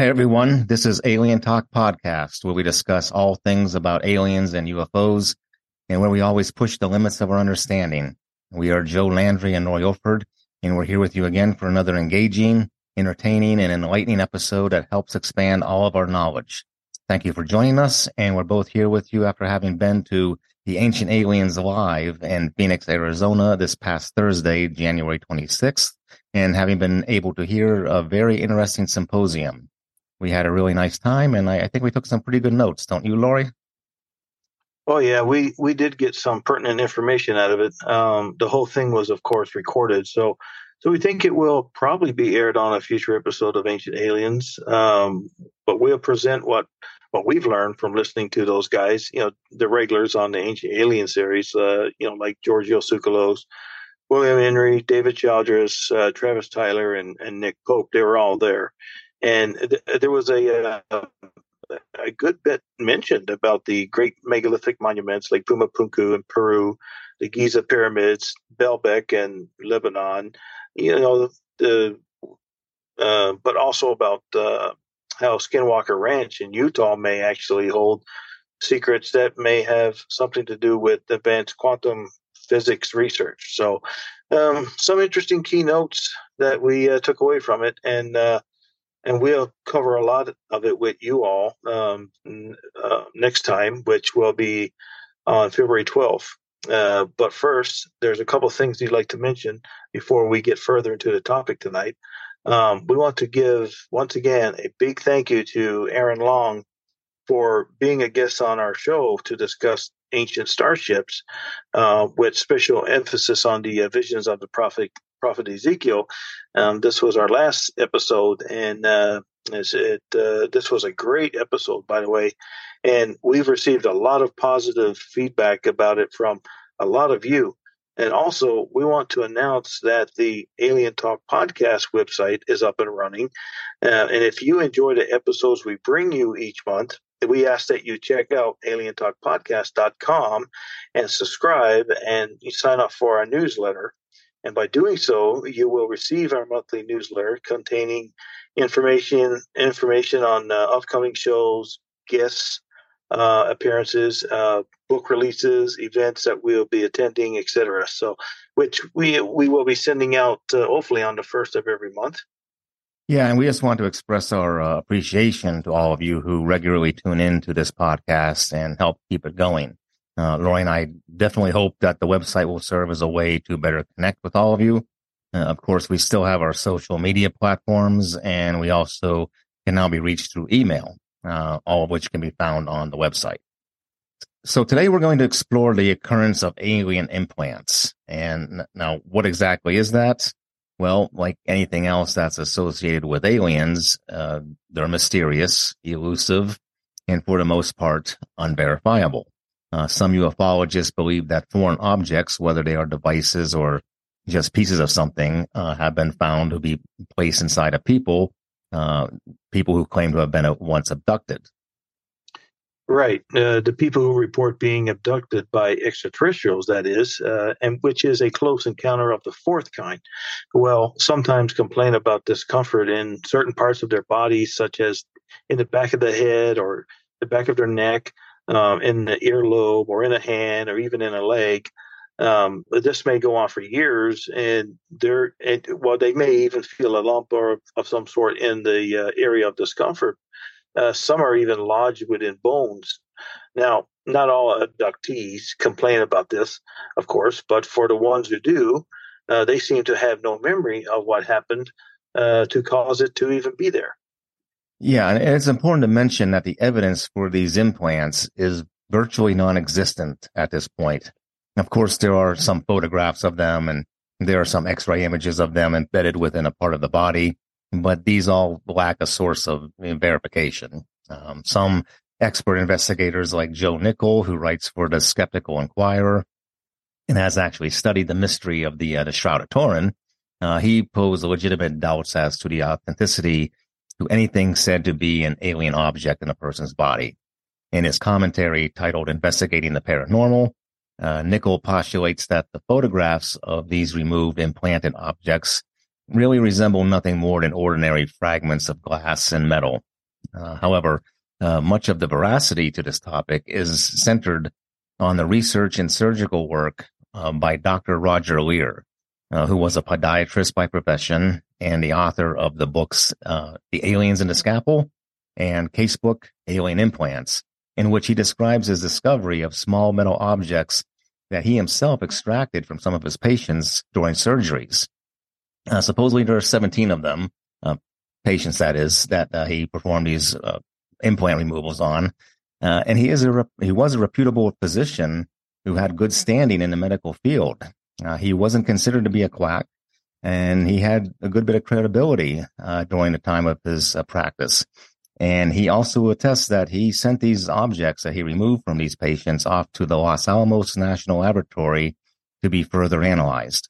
Hi, everyone. This is Alien Talk Podcast, where we discuss all things about aliens and UFOs, and where we always push the limits of our understanding. We are Joe Landry and Roy Ilford, and we're here with you again for another engaging, entertaining, and enlightening episode that helps expand all of our knowledge. Thank you for joining us, and we're both here with you after having been to the Ancient Aliens Live in Phoenix, Arizona this past Thursday, January 26th, and having been able to hear a very interesting symposium we had a really nice time, and I, I think we took some pretty good notes, don't you, Laurie? Oh yeah, we we did get some pertinent information out of it. Um, the whole thing was, of course, recorded, so so we think it will probably be aired on a future episode of Ancient Aliens. Um, but we'll present what what we've learned from listening to those guys. You know, the regulars on the Ancient Alien series. Uh, you know, like Giorgio Tsoukalos, William Henry, David Childress, uh, Travis Taylor, and and Nick Pope. They were all there and th- there was a uh, a good bit mentioned about the great megalithic monuments like Puma Punku in Peru, the Giza pyramids, Baalbek in Lebanon. You know the, uh, but also about uh, how Skinwalker Ranch in Utah may actually hold secrets that may have something to do with advanced quantum physics research. So, um, some interesting keynotes that we uh, took away from it, and uh, and we'll cover a lot of it with you all um, uh, next time, which will be on February 12th. Uh, but first, there's a couple things you'd like to mention before we get further into the topic tonight. Um, we want to give once again a big thank you to Aaron Long for being a guest on our show to discuss ancient starships, uh, with special emphasis on the uh, visions of the prophet prophet Ezekiel. Um, this was our last episode, and uh, it uh, this was a great episode, by the way. And we've received a lot of positive feedback about it from a lot of you. And also, we want to announce that the Alien Talk podcast website is up and running. Uh, and if you enjoy the episodes we bring you each month, we ask that you check out alientalkpodcast.com and subscribe and you sign up for our newsletter. And by doing so, you will receive our monthly newsletter containing information information on uh, upcoming shows, guests, uh, appearances, uh, book releases, events that we'll be attending, etc. So, which we we will be sending out uh, hopefully on the first of every month. Yeah, and we just want to express our uh, appreciation to all of you who regularly tune in to this podcast and help keep it going. Uh, Laurie and I definitely hope that the website will serve as a way to better connect with all of you. Uh, of course, we still have our social media platforms, and we also can now be reached through email, uh, all of which can be found on the website. So today we're going to explore the occurrence of alien implants. And now, what exactly is that? Well, like anything else that's associated with aliens, uh, they're mysterious, elusive, and for the most part, unverifiable. Uh, some ufologists believe that foreign objects, whether they are devices or just pieces of something, uh, have been found to be placed inside of people, uh, people who claim to have been once abducted. Right. Uh, the people who report being abducted by extraterrestrials, that is, uh, and which is a close encounter of the fourth kind, well, sometimes complain about discomfort in certain parts of their bodies, such as in the back of the head or the back of their neck, um, in the earlobe or in a hand or even in a leg. Um, this may go on for years, and they're and, well, they may even feel a lump or of some sort in the uh, area of discomfort. Uh, some are even lodged within bones. Now, not all abductees complain about this, of course, but for the ones who do, uh, they seem to have no memory of what happened uh, to cause it to even be there. Yeah, and it's important to mention that the evidence for these implants is virtually non-existent at this point. Of course, there are some photographs of them and there are some x-ray images of them embedded within a part of the body, but these all lack a source of verification. Um, some expert investigators like Joe Nickell, who writes for the Skeptical Inquirer and has actually studied the mystery of the, uh, the Shroud of Turin, uh, he posed legitimate doubts as to the authenticity to anything said to be an alien object in a person's body. In his commentary titled Investigating the Paranormal, uh, Nickell postulates that the photographs of these removed implanted objects really resemble nothing more than ordinary fragments of glass and metal. Uh, however, uh, much of the veracity to this topic is centered on the research and surgical work uh, by Dr. Roger Leir, uh, who was a podiatrist by profession and the author of the books uh, The Aliens and the Scalpel and Casebook Alien Implants, in which he describes his discovery of small metal objects that he himself extracted from some of his patients during surgeries. Uh, supposedly, there are 17 of them, uh, patients that is, that uh, he performed these uh, implant removals on. Uh, and he is a he was a reputable physician who had good standing in the medical field. He wasn't considered to be a quack, and he had a good bit of credibility uh, during the time of his uh, practice. And he also attests that he sent these objects that he removed from these patients off to the Los Alamos National Laboratory to be further analyzed.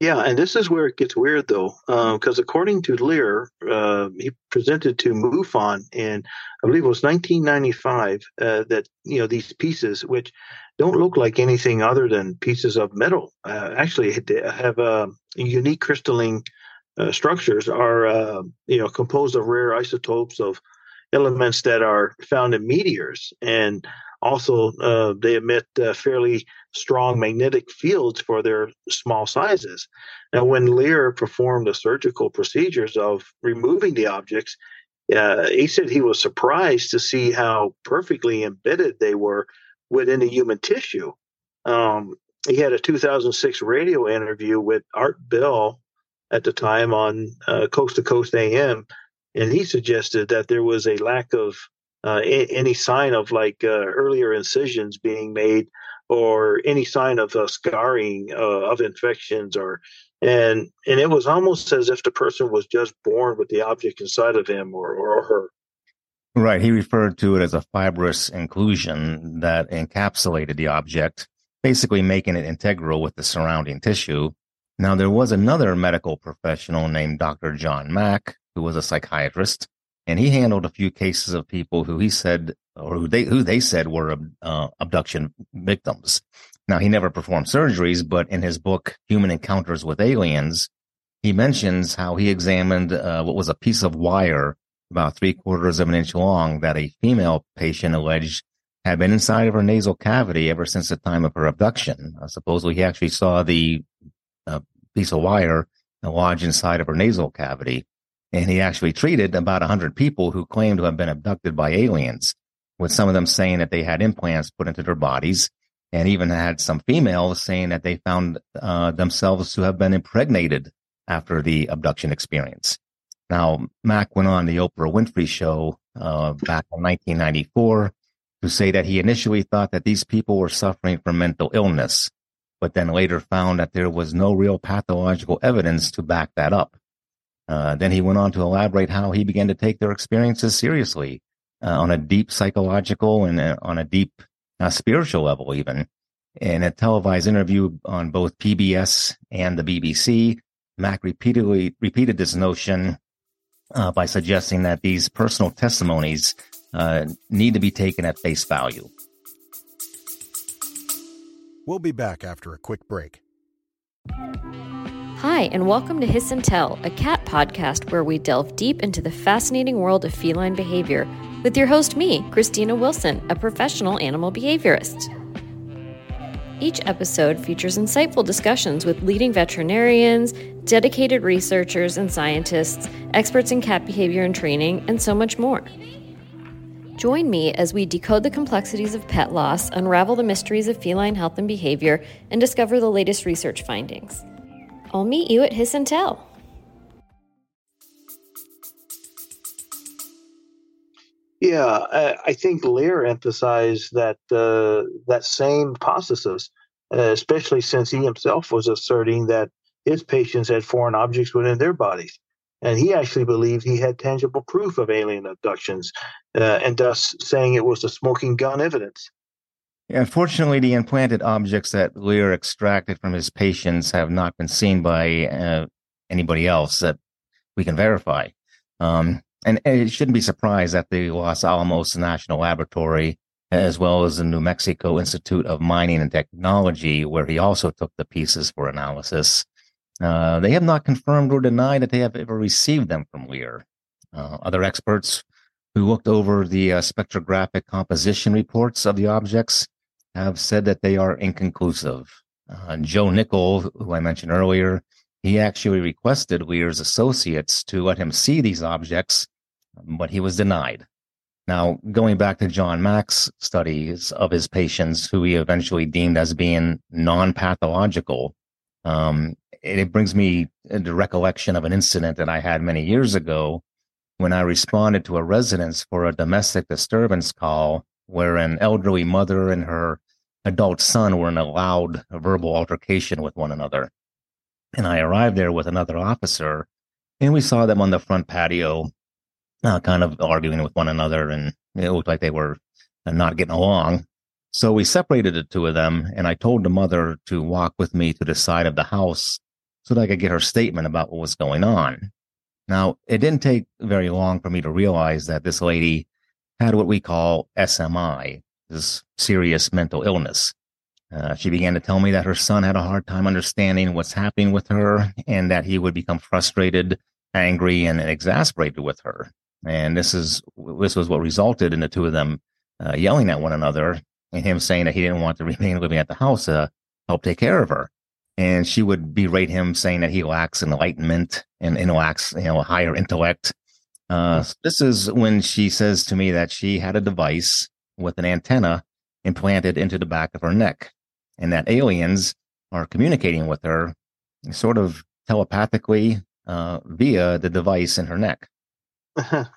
Yeah, and this is where it gets weird, though, because um, according to Leir, uh, he presented to MUFON in, I believe it was 1995, uh, that you know these pieces, which don't look like anything other than pieces of metal, uh, actually have a unique crystalline uh, structures are uh, you know composed of rare isotopes of elements that are found in meteors. And also uh, they emit uh, fairly strong magnetic fields for their small sizes. Now when Leir performed the surgical procedures of removing the objects uh, he said he was surprised to see how perfectly embedded they were within the human tissue. Um, he had a 2006 radio interview with Art Bell at the time on uh, Coast to Coast AM, and he suggested that there was a lack of uh, a- any sign of like uh, earlier incisions being made or any sign of uh, scarring uh, of infections or and and it was almost as if the person was just born with the object inside of him or, or her right he referred to it as a fibrous inclusion that encapsulated the object basically making it integral with the surrounding tissue now, there was another medical professional named Dr. John Mack, who was a psychiatrist, and he handled a few cases of people who he said, or who they, who they said were uh, abduction victims. Now, he never performed surgeries, but in his book, Human Encounters with Aliens, he mentions how he examined uh, what was a piece of wire about three quarters of an inch long that a female patient alleged had been inside of her nasal cavity ever since the time of her abduction. Uh, supposedly, he actually saw the a piece of wire lodge inside of her nasal cavity. And he actually treated about 100 people who claimed to have been abducted by aliens, with some of them saying that they had implants put into their bodies, and even had some females saying that they found uh, themselves to have been impregnated after the abduction experience. Now, Mack went on the Oprah Winfrey show uh, back in 1994 to say that he initially thought that these people were suffering from mental illness but then later found that there was no real pathological evidence to back that up. Uh, then he went on to elaborate how he began to take their experiences seriously uh, on a deep psychological and uh, on a deep uh, spiritual level, even. In a televised interview on both PBS and the BBC, Mack repeatedly repeated this notion uh, by suggesting that these personal testimonies need to be taken at face value. We'll be back after a quick break. Hi, and welcome to Hiss and Tell, a cat podcast where we delve deep into the fascinating world of feline behavior with your host, me, Christina Wilson, a professional animal behaviorist. Each episode features insightful discussions with leading veterinarians, dedicated researchers and scientists, experts in cat behavior and training, and so much more. Join me as we decode the complexities of pet loss, unravel the mysteries of feline health and behavior, and discover the latest research findings. I'll meet you at Hiss and Tell. Yeah, I think Leir emphasized that uh, that same hypothesis, uh, especially since he himself was asserting that his patients had foreign objects within their bodies and he actually believed he had tangible proof of alien abductions, uh, and thus saying it was the smoking gun evidence. Unfortunately, the implanted objects that Leir extracted from his patients have not been seen by uh, anybody else that we can verify. Um, and, and it shouldn't be surprised that the Los Alamos National Laboratory, as well as the New Mexico Institute of Mining and Technology, where he also took the pieces for analysis, Uh, they have not confirmed or denied that they have ever received them from Leir. Uh, other experts who looked over the uh, spectrographic composition reports of the objects have said that they are inconclusive. Uh, Joe Nickell, who I mentioned earlier, he actually requested Leir's associates to let him see these objects, but he was denied. Now, going back to John Mack's studies of his patients, who he eventually deemed as being non pathological, um, it, brings me into recollection of an incident that I had many years ago when I responded to a residence for a domestic disturbance call where an elderly mother and her adult son were in a loud verbal altercation with one another. And I arrived there with another officer, and we saw them on the front patio, uh, kind of arguing with one another, and it looked like they were uh, not getting along. So we separated the two of them, and I told the mother to walk with me to the side of the house so that I could get her statement about what was going on. Now, it didn't take very long for me to realize that this lady had what we call SMI, serious mental illness. Uh, she began to tell me that her son had a hard time understanding what's happening with her and that he would become frustrated, angry, and exasperated with her. And this is this was what resulted in the two of them uh, yelling at one another and him saying that he didn't want to remain living at the house to help take care of her and she would berate him, saying that he lacks enlightenment and, and lacks, you know, a higher intellect. Uh, this is when she says to me that she had a device with an antenna implanted into the back of her neck, and that aliens are communicating with her, sort of telepathically uh, via the device in her neck.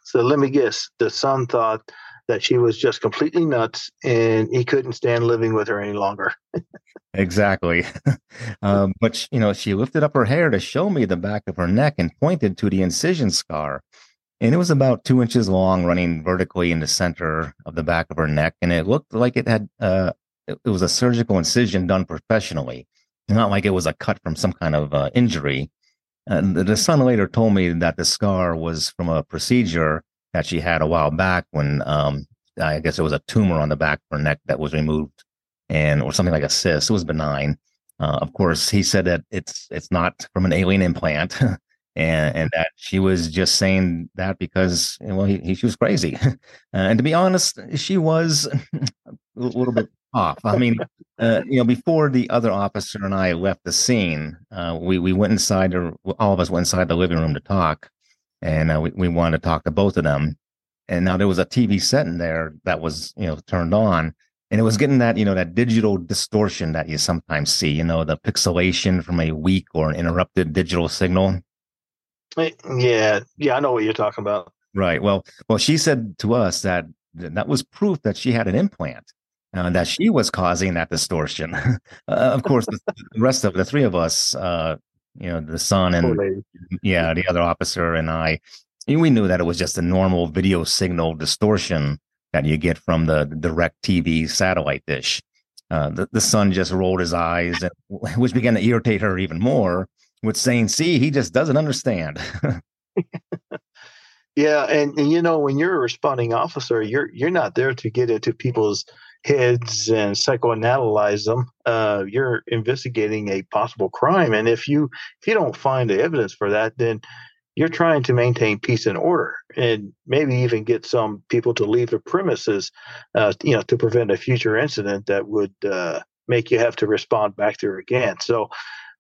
so let me guess: the son thought that she was just completely nuts, and he couldn't stand living with her any longer. Exactly. um, but, she, you know, she lifted up her hair to show me the back of her neck and pointed to the incision scar. And it was about two inches long, running vertically in the center of the back of her neck. And it looked like it had, uh, it, was a surgical incision done professionally, not like it was a cut from some kind of uh, injury. And the son later told me that the scar was from a procedure that she had a while back when um, I guess it was a tumor on the back of her neck that was removed and or something like a cyst. It was benign. Uh, of course, he said that it's it's not from an alien implant, and and that she was just saying that because well, he, he she was crazy, uh, and to be honest, she was a little bit off. I mean, uh, you know, before the other officer and I left the scene, uh, we we went inside, or all of us went inside the living room to talk, and uh, we we wanted to talk to both of them. And now there was a TV set in there that was you know turned on and it was getting that you know that digital distortion that you sometimes see you know the pixelation from a weak or an interrupted digital signal yeah yeah i know what you're talking about. Right well well she said to us that that was proof that she had an implant and that she was causing that distortion. Uh, of course the, the, rest of the three of us uh you know the son and yeah the other officer and i we knew that it was just a normal video signal distortion that you get from the, DirecTV satellite dish. Uh, the, the son just rolled his eyes, and, which began to irritate her even more with saying, See, he just doesn't understand. yeah. And, and, you know, when you're a responding officer, you're, you're not there to get into people's heads and psychoanalyze them. Uh, you're investigating a possible crime. And if you, if you don't find the evidence for that, then you're trying to maintain peace and order and maybe even get some people to leave the premises uh, you know to prevent a future incident that would uh, make you have to respond back there again so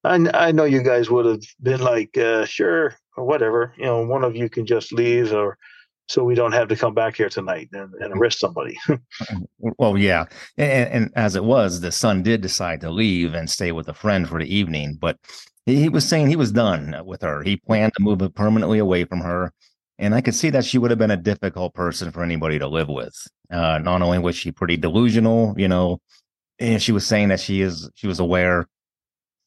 I, I know you guys would have been like uh, sure or whatever you know one of you can just leave or so we don't have to come back here tonight and, and arrest somebody well yeah and, and as it was the son did decide to leave and stay with a friend for the evening but he was saying he was done with her. He planned to move permanently away from her. And I could see that she would have been a difficult person for anybody to live with. Uh, not only was she pretty delusional, you know, and she was saying that she is she was aware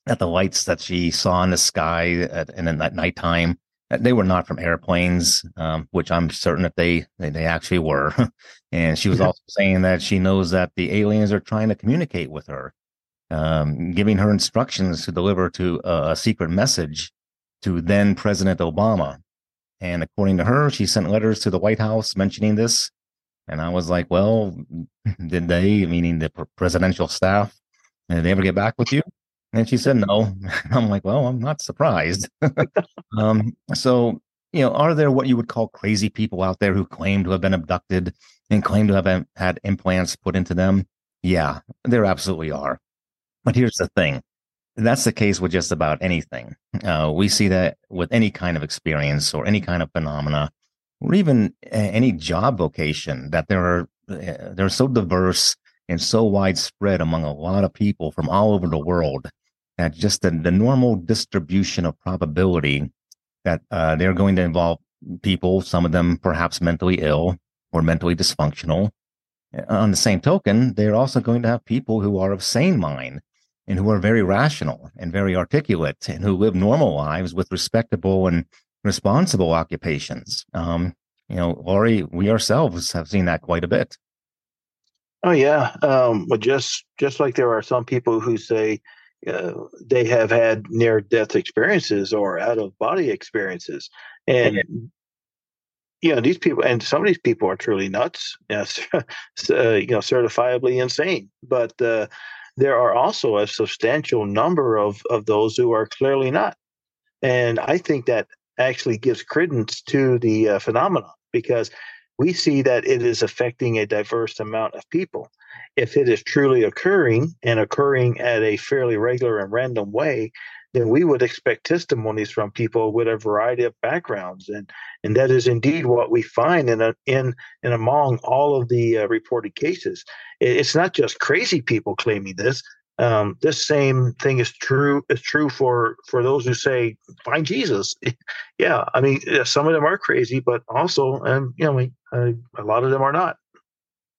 that the lights that she saw in the sky at, in at nighttime they were not from airplanes, um, which I'm certain that they they, they actually were. and she was also saying that she knows that the aliens are trying to communicate with her um, giving her instructions to deliver to a, a secret message to then President Obama. And according to her, she sent letters to the White House mentioning this. And I was like, well, did they, meaning the presidential staff, did they ever get back with you? And she said no. I'm like, well, I'm not surprised. um, so, you know, are there what you would call crazy people out there who claim to have been abducted and claim to have had implants put into them? Yeah, there absolutely are. But here's the thing that's the case with just about anything. Uh, we see that with any kind of experience or any kind of phenomena, or even any job vocation, that there are uh, they're so diverse and so widespread among a lot of people from all over the world that just the, the normal distribution of probability that uh, they're going to involve people, some of them perhaps mentally ill or mentally dysfunctional. On the same token, they're also going to have people who are of sane mind and who are very rational and very articulate and who live normal lives with respectable and responsible occupations. Um, you know, Laurie, we ourselves have seen that quite a bit. Oh yeah, um, well, just just like there are some people who say uh, they have had near death experiences or out of body experiences, and yeah. you know these people, and some of these people are truly nuts, yes, uh, you know, certifiably insane. But uh, there are also a substantial number of of those who are clearly not, and I think that actually gives credence to the uh, phenomenon because we see that it is affecting a diverse amount of people. If it is truly occurring and occurring at a fairly regular and random way, then we would expect testimonies from people with a variety of backgrounds, and and that is indeed what we find in a, in and among all of the uh, reported cases. It's not just crazy people claiming this. Um, this same thing is true is true for for those who say find Jesus. yeah, I mean some of them are crazy, but also, um, you know, uh, a lot of them are not.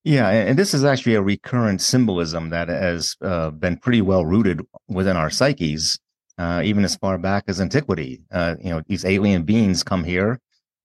Yeah, and this is actually a recurrent symbolism that has uh, been pretty well rooted within our psyches, uh, even as far back as antiquity. Uh, you know, these alien beings come here,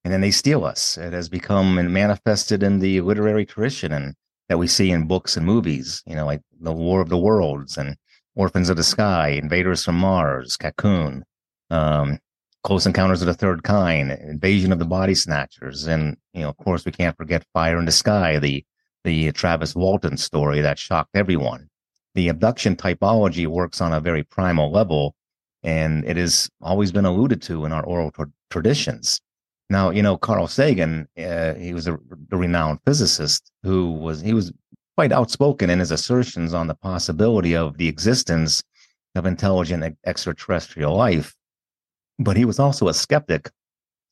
and then they steal us. It has become and manifested in the literary tradition, and that we see in books and movies, you know, like The War of the Worlds and Orphans of the Sky, Invaders from Mars, Cocoon, um, Close Encounters of the Third Kind, Invasion of the Body Snatchers, and you know, of course, we can't forget Fire in the Sky, the the Travis Walton story that shocked everyone. The abduction typology works on a very primal level, and it has always been alluded to in our oral tra- traditions. Now, you know, Carl Sagan, uh, he was a, a, renowned physicist who was, he was quite outspoken in his assertions on the possibility of the existence of intelligent extraterrestrial life. But he was also a skeptic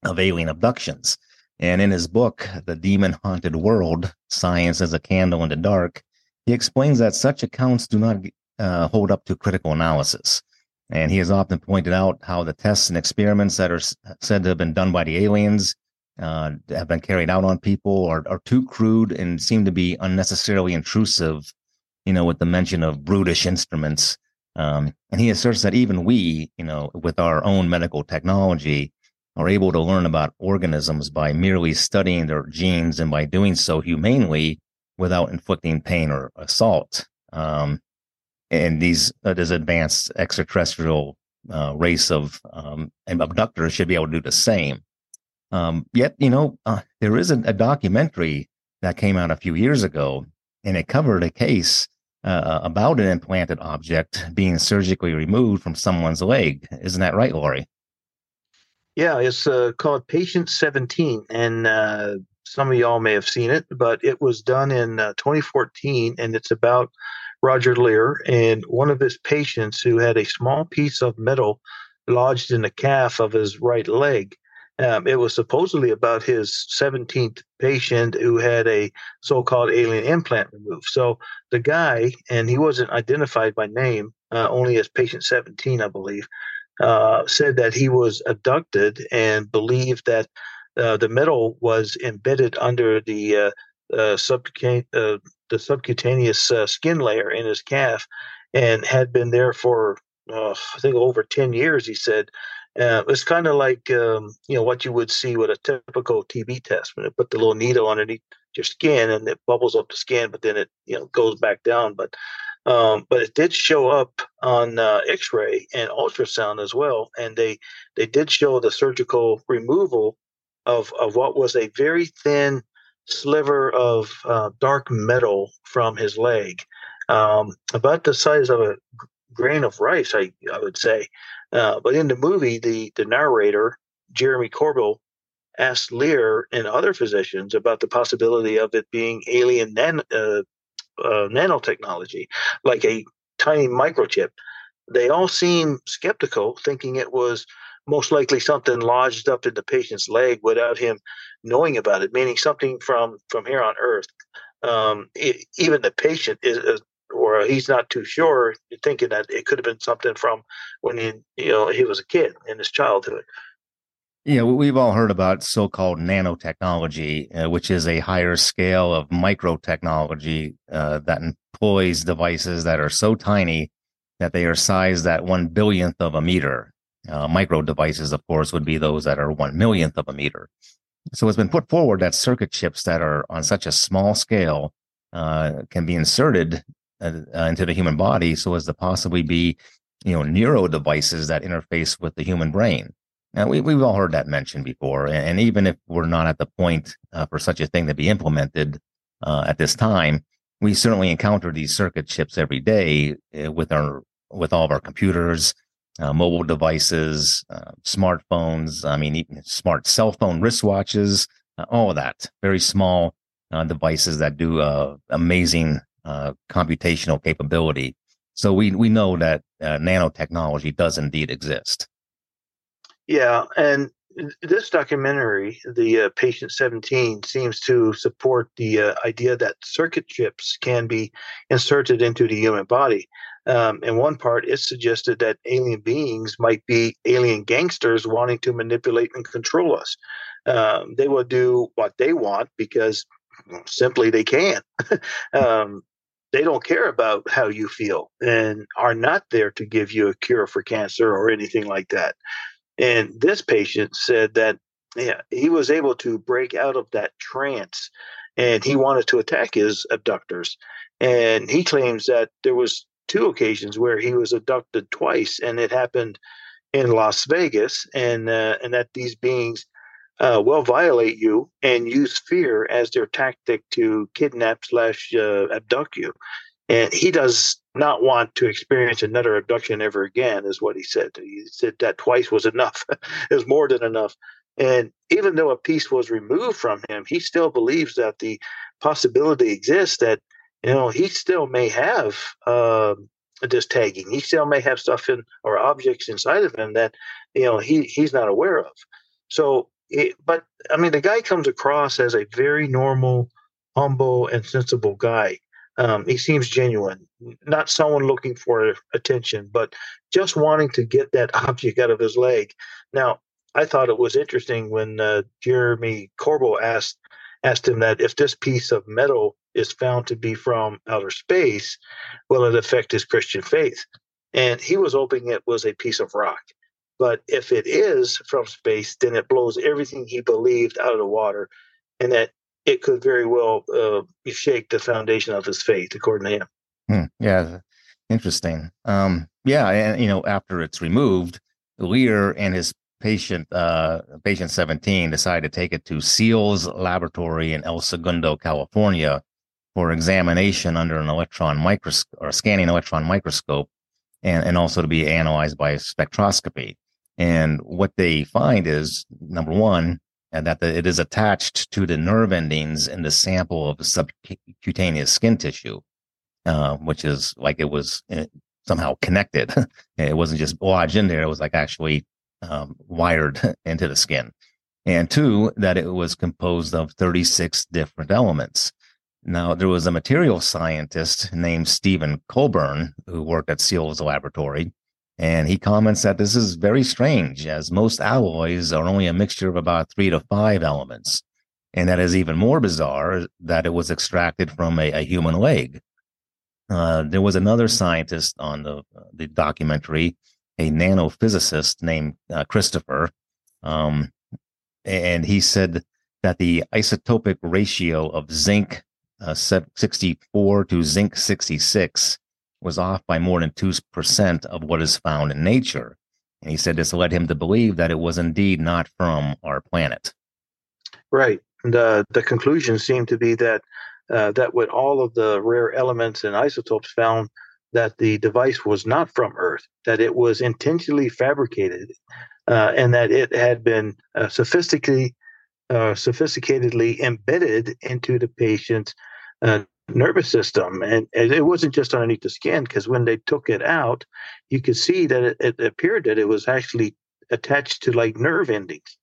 of alien abductions. And in his book, The Demon Haunted World Science as a Candle in the Dark, he explains that such accounts do not uh, hold up to critical analysis. And he has often pointed out how the tests and experiments that are said to have been done by the aliens uh, have been carried out on people are, are too crude and seem to be unnecessarily intrusive, you know, with the mention of brutish instruments. Um, and he asserts that even we, you know, with our own medical technology, are able to learn about organisms by merely studying their genes and by doing so humanely without inflicting pain or assault. Um, and these uh, this advanced extraterrestrial uh, race of um, abductors should be able to do the same. Um, yet, you know, uh, there is a, a, documentary that came out a few years ago, and it covered a case uh, about an implanted object being surgically removed from someone's leg. Isn't that right, Laurie? Yeah, it's uh, called Patient 17, and uh, some of y'all may have seen it, but it was done in 2014, and it's about Roger Leir and one of his patients who had a small piece of metal lodged in the calf of his right leg. Um, it was supposedly about his 17th patient who had a so called alien implant removed. So the guy, and he wasn't identified by name, uh, only as patient 17, I believe, uh, said that he was abducted and believed that uh, the metal was embedded under the uh, uh, subcutaneous, uh, the subcutaneous skin layer in his calf, and had been there for I think over ten years. He said it's kind of like um, you know what you would see with a typical TB test when they put the little needle underneath your skin and it bubbles up the skin, but then it you know goes back down. But um, but it did show up on uh, X-ray and ultrasound as well, and they they did show the surgical removal of of what was a very thin sliver of uh, dark metal from his leg, um, about the size of a grain of rice, I, I would say. Uh, but in the movie, the, the narrator, Jeremy Corbell, asked Leir and other physicians about the possibility of it being alien nan- uh, uh, nanotechnology, like a tiny microchip. They all seem skeptical, thinking it was most likely something lodged up in the patient's leg without him knowing about it, meaning something from from here on Earth. Um, it, even the patient is, is, or he's not too sure, thinking that it could have been something from when he, you know, he was a kid in his childhood. Yeah, we've all heard about so-called nanotechnology, uh, which is a higher scale of microtechnology uh, that employs devices that are so tiny that they are sized at one billionth of a meter. Uh, micro devices, of course, would be those that are one millionth of a meter. So it's been put forward that circuit chips that are on such a small scale uh, can be inserted uh, uh, into the human body so as to possibly be, you know, neuro devices that interface with the human brain. Now, we, we've all heard that mentioned before. And, even if we're not at the point uh, for such a thing to be implemented uh, at this time, we certainly encounter these circuit chips every day uh, with our with all of our computers, uh, mobile devices, uh, smartphones. I mean, even smart cell phone wristwatches, uh, all of that. Very small devices that do amazing computational capability. So we we know that nanotechnology does indeed exist. Yeah, and this documentary, the uh, Patient 17, seems to support the uh, idea that circuit chips can be inserted into the human body. Um, in one part, it suggested that alien beings might be alien gangsters wanting to manipulate and control us. Um, they will do what they want because simply they can. um, they don't care about how you feel and are not there to give you a cure for cancer or anything like that. And this patient said that yeah, he was able to break out of that trance and he wanted to attack his abductors. And he claims that there was two occasions where he was abducted twice and it happened in Las Vegas and uh, and that these beings uh, will violate you and use fear as their tactic to kidnap slash uh, abduct you. And he does not want to experience another abduction ever again, is what he said. He said that twice was enough, it was more than enough. And even though a piece was removed from him, he still believes that the possibility exists that, you know, he still may have uh, this tagging. He still may have stuff in or objects inside of him that, you know, he, he's not aware of. So, it, but I mean, the guy comes across as a very normal, humble, and sensible guy. Um, he seems genuine, not someone looking for attention, but just wanting to get that object out of his leg. Now, I thought it was interesting when uh, Jeremy Corbell asked asked him that if this piece of metal is found to be from outer space, will it affect his Christian faith? And he was hoping it was a piece of rock. But if it is from space, then it blows everything he believed out of the water, and that it could very well uh, shake the foundation of his faith, according to him. Hmm. Yeah, interesting. Um, yeah, and you know, after it's removed, Leir and his patient, uh, patient 17, decide to take it to Seals Laboratory in El Segundo, California, for examination under an electron microscope or scanning electron microscope, and, and also to be analyzed by spectroscopy. And what they find is number one, and that the, it is attached to the nerve endings in the sample of subcutaneous skin tissue, uh, which is like it was uh, somehow connected. it wasn't just lodged in there; it was like actually um, wired into the skin. And two, that it was composed of 36 different elements. Now, there was a material scientist named Stephen Colbern who worked at Seals Laboratory, and he comments that this is very strange, as most alloys are only a mixture of about three to five elements. And that is even more bizarre that it was extracted from a, a human leg. Uh, there was another scientist on the, the documentary, a nanophysicist named uh, Christopher. Um, and he said that the isotopic ratio of zinc uh, 64 to zinc 66 was off by more than 2% of what is found in nature. And he said this led him to believe that it was indeed not from our planet. Right. The, the conclusion seemed to be that uh, that with all of the rare elements and isotopes found that the device was not from Earth, that it was intentionally fabricated, uh, and that it had been uh, sophisticatedly, uh, sophisticatedly embedded into the patient's uh, nervous system. And, and, it wasn't just underneath the skin, because when they took it out, you could see that it, it appeared that it was actually attached to like nerve endings.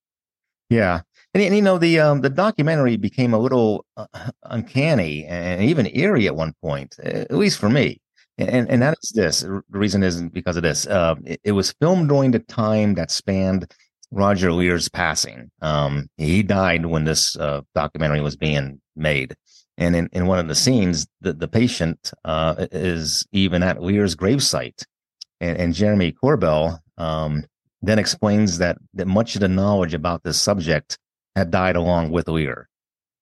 Yeah, and, and, you know the um, the documentary became a little uh, uncanny and even eerie at one point, at least for me. And and that is this. The reason isn't because of this. Uh, it, it, was filmed during the time that spanned Roger Leir's passing. Um, he died when this uh, documentary was being made. And in, in one of the scenes, the, the patient uh, is even at Leir's gravesite. And, and Jeremy Corbell um, then explains that, that much of the knowledge about this subject had died along with Leir.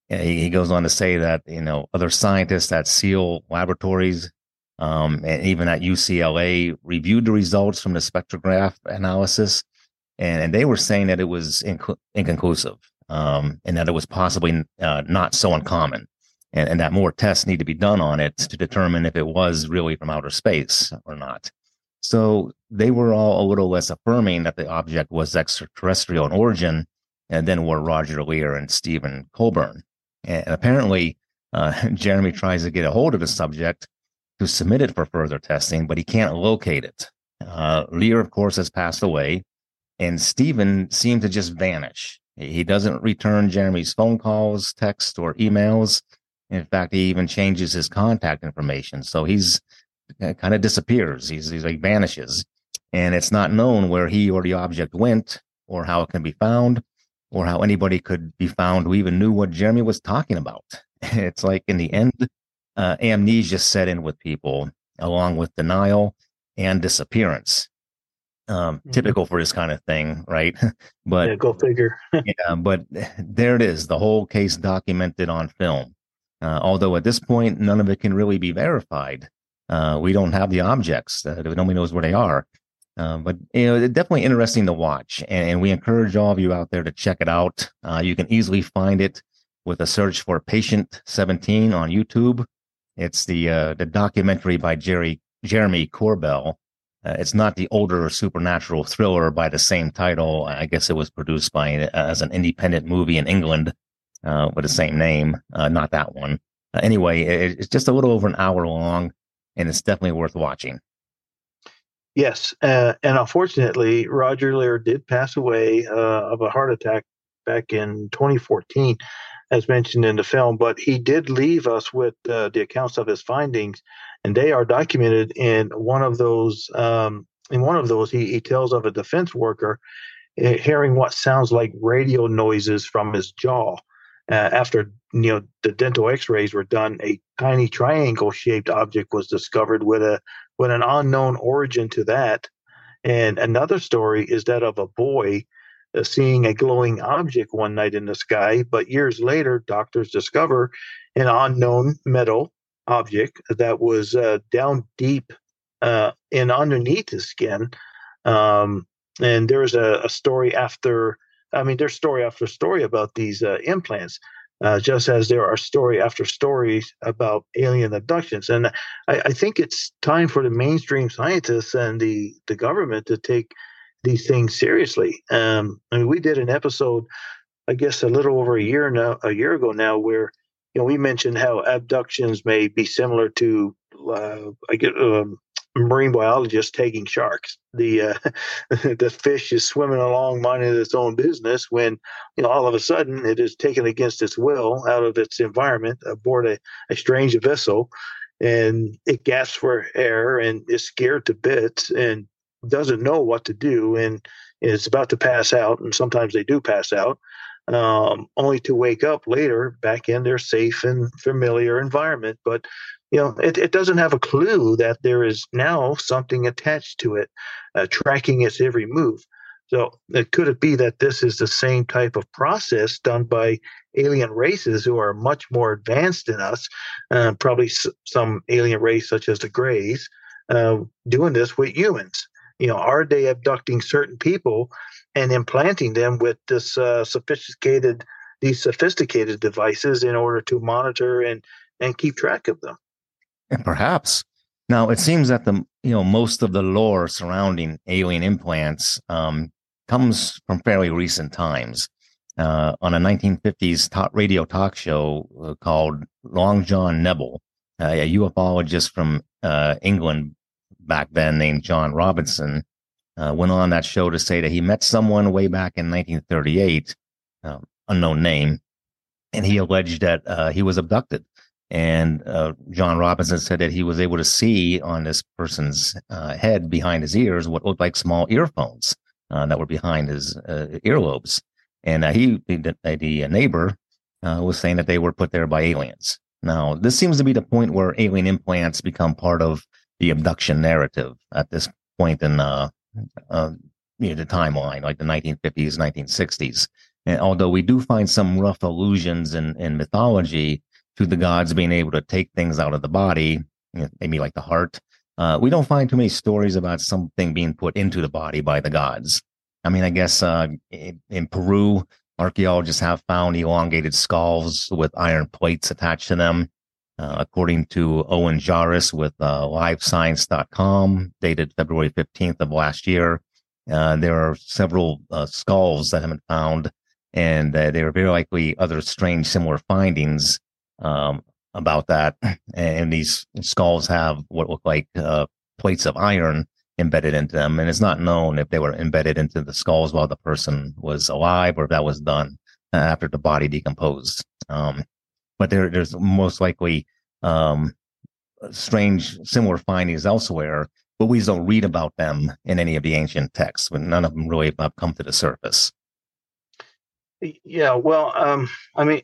He, he goes on to say that, you know, other scientists at Seal Laboratories um, and even at UCLA reviewed the results from the spectrograph analysis, and, and they were saying that it was inc- inconclusive um, and that it was possibly uh, not so uncommon, and, and that more tests need to be done on it to determine if it was really from outer space or not. So they were all a little less affirming that the object was extraterrestrial in origin, and then were Roger Leir and Stephen Colbern. And apparently, uh, Jeremy tries to get a hold of the subject to submit it for further testing, but he can't locate it. Uh, Leir, of course, has passed away, and Stephen seemed to just vanish. He doesn't return Jeremy's phone calls, texts, or emails. In fact, he even changes his contact information. So he's uh, kind of disappears. He's, he's like vanishes. And it's not known where he or the object went, or how it can be found, or how anybody could be found who even knew what Jeremy was talking about. It's like in the end, uh, amnesia set in with people, along with denial and disappearance. Um, mm-hmm. Typical for this kind of thing, right? but yeah, go figure. yeah, but there it is, the whole case documented on film. Uh, although at this point, none of it can really be verified. Uh, we don't have the objects; uh, nobody knows where they are. Uh, but you know, it's definitely interesting to watch, and, and, we encourage all of you out there to check it out. Uh, you can easily find it with a search for "Patient 17" on YouTube, it's the uh, the documentary by Jerry Jeremy Corbell. It's not the older supernatural thriller by the same title. I guess it was produced by as an independent movie in England uh, with the same name. Uh, not that one. Uh, anyway, it, it's just a little over an hour long, and it's definitely worth watching. Yes, and unfortunately, Roger Leir did pass away of a heart attack back in 2014 as mentioned in the film, but he did leave us with uh, the accounts of his findings, and they are documented in one of those. Um, in one of those, he, he tells of a defense worker uh, hearing what sounds like radio noises from his jaw. Uh, after you know the dental X-rays were done, a tiny triangle-shaped object was discovered with a with an unknown origin to that. And another story is that of a boy uh, seeing a glowing object one night in the sky, but years later, doctors discover an unknown metal object that was uh, down deep uh, and underneath the skin. Um, and there's a, a, story after, I mean, there's story after story about these uh, implants. Uh, just as there are story after stories about alien abductions. And I, I, think it's time for the mainstream scientists and the, the government to take these things seriously. Um, I mean, we did an episode, I guess, a little over a year now, a year ago now, where you know we mentioned how abductions may be similar to, uh, I get. Um, marine biologist taking sharks. The uh, the fish is swimming along, minding its own business, when you know all of a sudden it is taken against its will out of its environment aboard a, a strange vessel, and it gasps for air and is scared to bits and doesn't know what to do and is about to pass out, and sometimes they do pass out, um, only to wake up later back in their safe and familiar environment. But you know, it, it doesn't have a clue that there is now something attached to it, uh, tracking its every move. So, could it be that this is the same type of process done by alien races who are much more advanced than us? Uh, probably s- some alien race such as the Greys uh, doing this with humans you know, are they abducting certain people and implanting them with this uh, sophisticated these sophisticated devices in order to monitor and and keep track of them? And perhaps, Now, it seems that the you know most of the lore surrounding alien implants um, comes from fairly recent times. Uh, on a 1950s talk, radio talk show uh, called Long John Nebel, uh, a ufologist from uh, England back then named John Robinson uh, went on that show to say that he met someone way back in 1938, um, unknown name, and he alleged that uh, he was abducted. And uh, John Robinson said that he was able to see on this person's uh, head behind his ears what looked like small earphones uh, that were behind his uh, earlobes. And he, the, the neighbor, was saying that they were put there by aliens. Now, this seems to be the point where alien implants become part of the abduction narrative at this point in uh, uh, you know, the timeline, like the 1950s, 1960s. And although we do find some rough allusions in, in mythology to the gods being able to take things out of the body, you know, maybe like the heart, uh, we don't find too many stories about something being put into the body by the gods. I mean, I guess uh, in, in Peru, archaeologists have found elongated skulls with iron plates attached to them. Uh, according to Owen Jarus with uh, livescience.com, dated February 15th of last year. Uh, there are several uh, skulls that have been found, and uh, there are very likely other strange similar findings um, about that. And these skulls have what look like uh, plates of iron embedded into them. And it's not known if they were embedded into the skulls while the person was alive or if that was done after the body decomposed. Um, but there, there's most likely um, strange, similar findings elsewhere, but we don't read about them in any of the ancient texts. But none of them really have come to the surface. Yeah, well, um, I mean,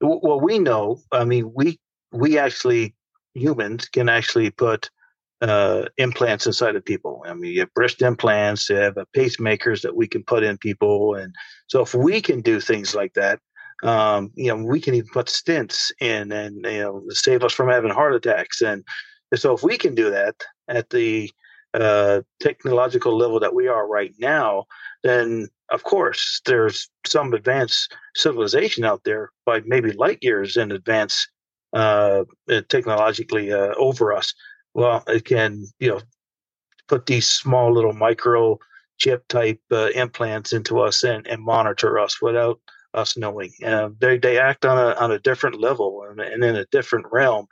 well, we know. I mean, we we actually humans can actually put uh, implants inside of people. I mean, you have breast implants, you have uh, pacemakers that we can put in people, and so if we can do things like that, um, you know, we can even put stents in and you know save us from having heart attacks. And so, if we can do that at the uh, technological level that we are right now, then of course there's some advanced civilization out there, by maybe light years in advance uh, technologically uh, over us. Well, it can you know put these small little micro chip type uh, implants into us and, and monitor us without us knowing. Uh, they they act on a on a different level and, and in a different realm.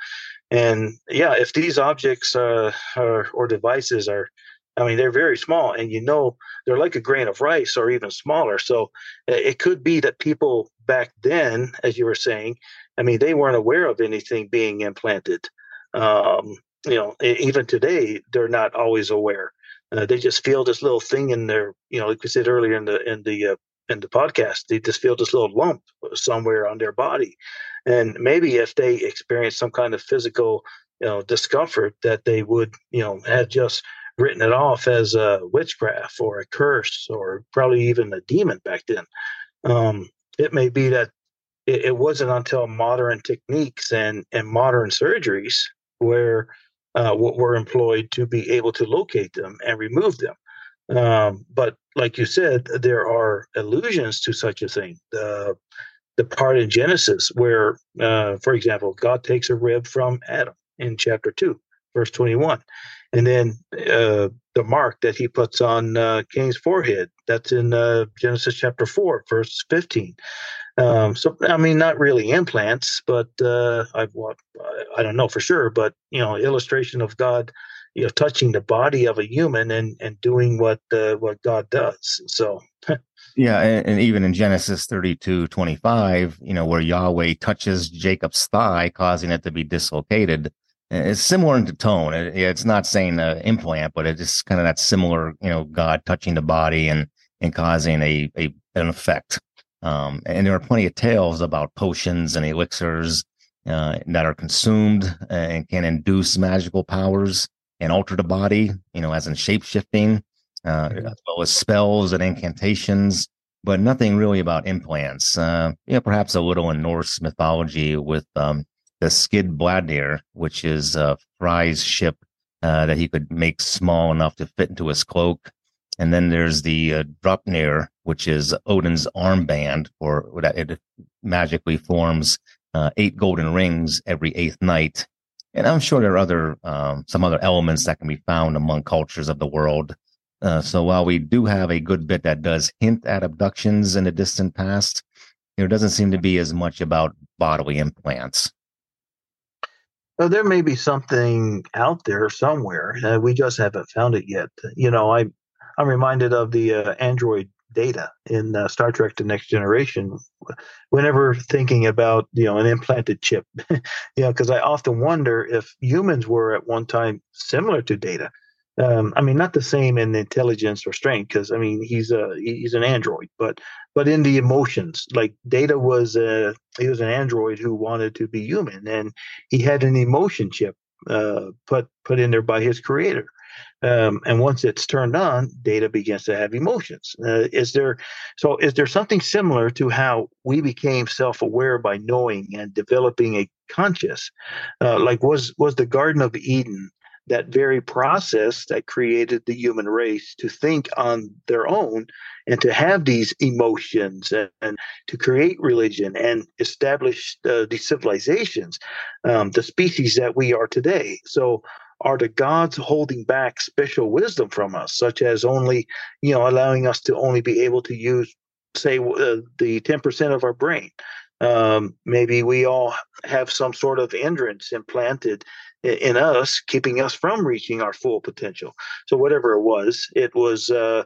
And yeah, if these objects uh, are, or devices are, I mean, they're very small, and you know they're like a grain of rice or even smaller. So it could be that people back then, as you were saying, I mean, they weren't aware of anything being implanted. Um, you know, even today, they're not always aware. Uh, they just feel this little thing in their, you know, like we said earlier in the in the uh, in the podcast, they just feel this little lump somewhere on their body. And maybe if they experience some kind of physical, you know, discomfort, that they would, you know, have just written it off as a witchcraft or a curse or probably even a demon back then. Um, it may be that it, it, wasn't until modern techniques and, and modern surgeries where uh, were employed to be able to locate them and remove them. Um, but like you said, there are allusions to such a thing. The the part in Genesis where, uh, for example, God takes a rib from Adam in chapter two, verse twenty-one, and then uh, the mark that he puts on uh, Cain's forehead. That's in uh, Genesis chapter four, verse fifteen. Um, so I mean, not really implants, but uh, I I don't know for sure, but you know, illustration of God you know touching the body of a human and and doing what uh, what God does. So yeah, and, and, even in Genesis 32, 25, you know, where Yahweh touches Jacob's thigh, causing it to be dislocated. It's similar in tone. It, it's not saying an implant, but it's just kind of that similar, you know, God touching the body and and causing a, a an effect. Um, and there are plenty of tales about potions and elixirs uh, that are consumed and can induce magical powers and alter the body, you know, as in shape shifting, uh, mm-hmm. as well as spells and incantations, but nothing really about implants. Uh, you know, perhaps a little in Norse mythology with um, the Skidbladnir, which is uh, Frey's ship uh, that he could make small enough to fit into his cloak. And then there's the uh, Draupnir, which is Odin's armband, or that it magically forms uh, eight golden rings every eighth night And I'm sure there are other um, some other elements that can be found among cultures of the world. Uh, so while we do have a good bit that does hint at abductions in the distant past, there doesn't seem to be as much about bodily implants. Well, there may be something out there somewhere. Uh, we just haven't found it yet. You know, I I'm reminded of the uh, Android Data in uh, Star Trek: The Next Generation. Whenever thinking about you know an implanted chip, you know, because I often wonder if humans were at one time similar to Data. Um, I mean, not the same in intelligence or strength, because I mean he's a he's an android, but but in the emotions, like Data was a he was an android who wanted to be human, and he had an emotion chip uh, put put in there by his creator. Um, and once it's turned on, Data begins to have emotions. Uh, is there so? Is there something similar to how we became self-aware by knowing and developing a conscious? Uh, like was was the Garden of Eden that very process that created the human race to think on their own and to have these emotions and, and to create religion and establish uh, these civilizations, um, the species that we are today. So are the gods holding back special wisdom from us, such as only, you know, allowing us to only be able to use, say, uh, the 10% of our brain? Um, maybe we all have some sort of hindrance implanted in, us, keeping us from reaching our full potential. So, whatever it was, it was uh,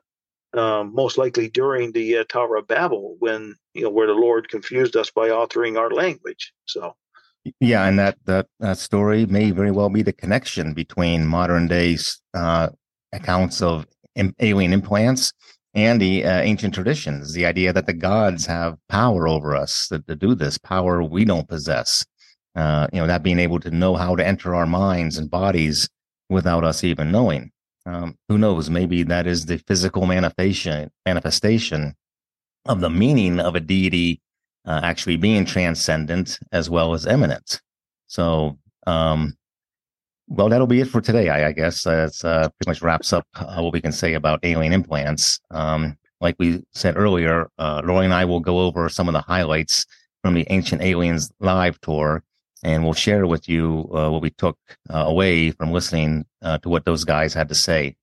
um, most likely during the uh, Tower of Babel when, you know, where the Lord confused us by altering our language. So, yeah, and that that that story may very well be the connection between modern day uh, accounts of alien implants and the uh, ancient traditions. The idea that the gods have power over us to, to do this power we don't possess. Uh, you know, that being able to know how to enter our minds and bodies without us even knowing. Um, who knows? Maybe that is the physical manifestation manifestation of the meaning of a deity uh, actually being transcendent as well as eminent. So, um, well, that'll be it for today, I, I guess. Uh, it's uh, pretty much wraps up uh, what we can say about alien implants. Um, like we said earlier, uh, Laurie and I will go over some of the highlights from the Ancient Aliens live tour, and we'll share with you uh, what we took uh, away from listening to what those guys had to say.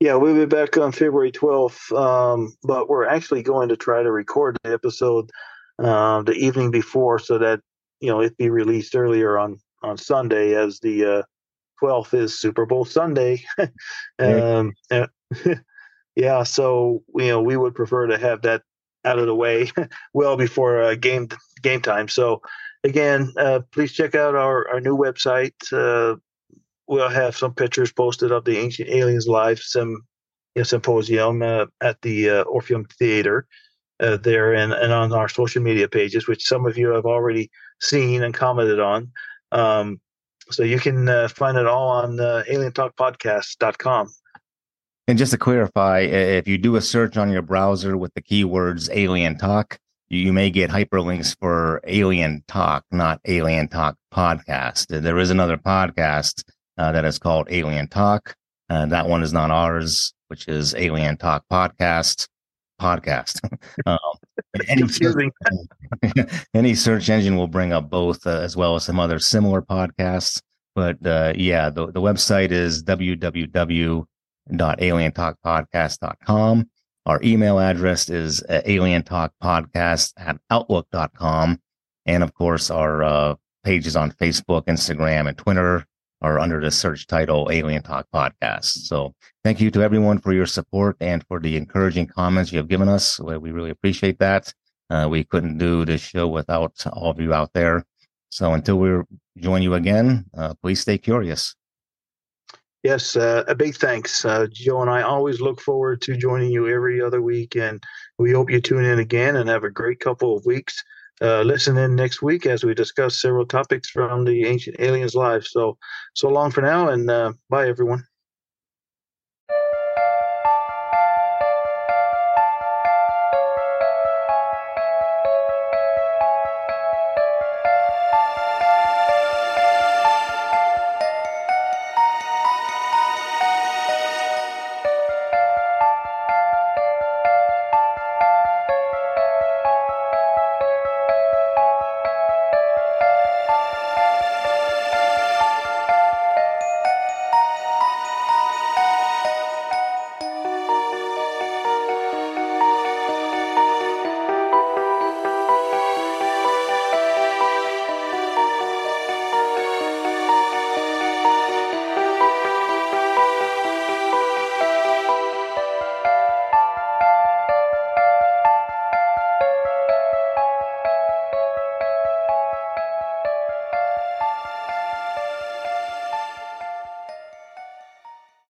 Yeah, we'll be back on February 12th, um, but we're actually going to try to record the episode uh, the evening before so that you know it be released earlier on on Sunday, as the uh, 12th is Super Bowl Sunday. um, yeah, so you know we would prefer to have that out of the way well before uh, game game time. So again, uh, please check out our our new website uh, we'll have some pictures posted of the Ancient Aliens Live some you know, symposium uh, at the uh, Orpheum Theater uh, there and, and on our social media pages, which some of you have already seen and commented on. Um, so you can uh, find it all on uh, alientalkpodcast.com. And just to clarify, if you do a search on your browser with the keywords alien talk, you may get hyperlinks for alien talk, not alien talk podcast. There is another podcast uh, that is called Alien Talk. Uh, that one is not ours, which is Alien Talk Podcast. Podcast. um, any, search, any search engine will bring up both, uh, as well as some other similar podcasts. But uh, yeah, the, the website is www.alientalkpodcast.com. Our email address is uh, alientalkpodcast at outlook.com. And of course, our uh, pages on Facebook, Instagram, and Twitter are under the search title Alien Talk Podcast. So thank you to everyone for your support and for the encouraging comments you have given us. We really appreciate that. Uh, we couldn't do this show without all of you out there. So until we join you again, uh, please stay curious. Yes, uh, a big thanks. Uh, Joe and I always look forward to joining you every other week, and we hope you tune in again and have a great couple of weeks. Uh, listen in next week as we discuss several topics from the ancient aliens lives. So, so long for now, and uh, bye, everyone.